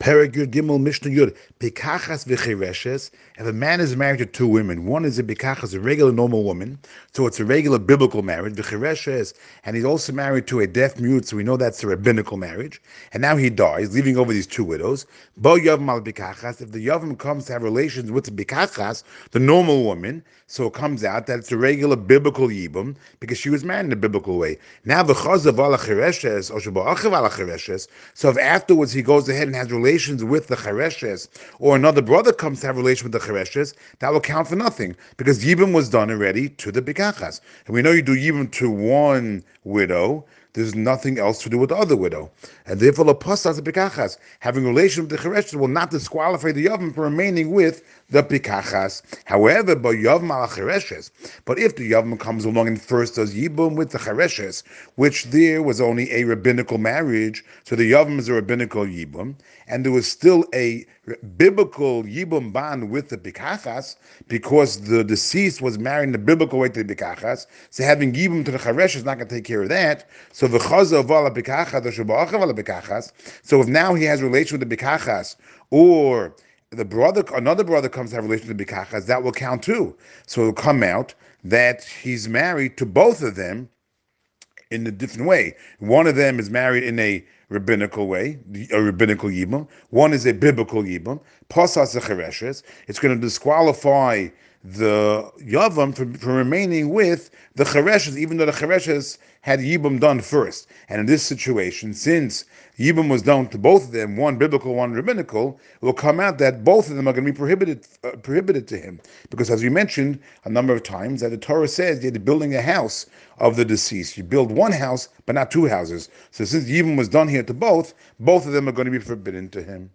Perek Gimel Mishnah Yud Pikachas v'chereshes. If a man is married to two women, one is a Pikachas, a regular normal woman, so it's a regular biblical marriage. V'chereshes, and he's also married to a deaf mute, so we know that's a rabbinical marriage. And now he dies, leaving over these two widows. Bo Yavam al. If the Yavam comes to have relations with the Pikachas, the normal woman, so it comes out that it's a regular biblical Yibum because she was married in a biblical way. Now the Chazav al Chereshes or Shabbat al. So if afterwards he goes ahead and has relations relations with the Chereshes, or another brother comes to have relation with the Chereshes, that will count for nothing because Yibum was done already to the Pikachas. And we know you do Yibum to one widow, there's nothing else to do with the other widow. And therefore, the pastas pikachas, having relation with the chereshes, will not disqualify the yavam from remaining with the pikachas. However, by yavam al chereshes. But if the yavam comes along and first does yibum with the chereshes, which there was only a rabbinical marriage, so the yavam is a rabbinical yibum, and there was still a biblical yibum ban with the pikachas because the deceased was married in the biblical way to the pikachas. So having yibum to the chereshes is not going to take care of that. So pikachas. So if now he has relation with the pikachas, or the brother, another brother comes to have relation with the pikachas, that will count too. So it'll come out that he's married to both of them in a different way. One of them is married in a rabbinical way, a rabbinical yibum. One is a biblical yibum. Pasas It's going to disqualify the Yavam from, from remaining with the Chereshes, even though the Chereshes had Yibum done first. And in this situation, since Yibum was done to both of them, one biblical, one rabbinical, it will come out that both of them are going to be prohibited uh, prohibited to him. Because as we mentioned a number of times, that the Torah says you're building a house of the deceased. You build one house, but not two houses. So since Yibum was done here to both, both of them are going to be forbidden to him.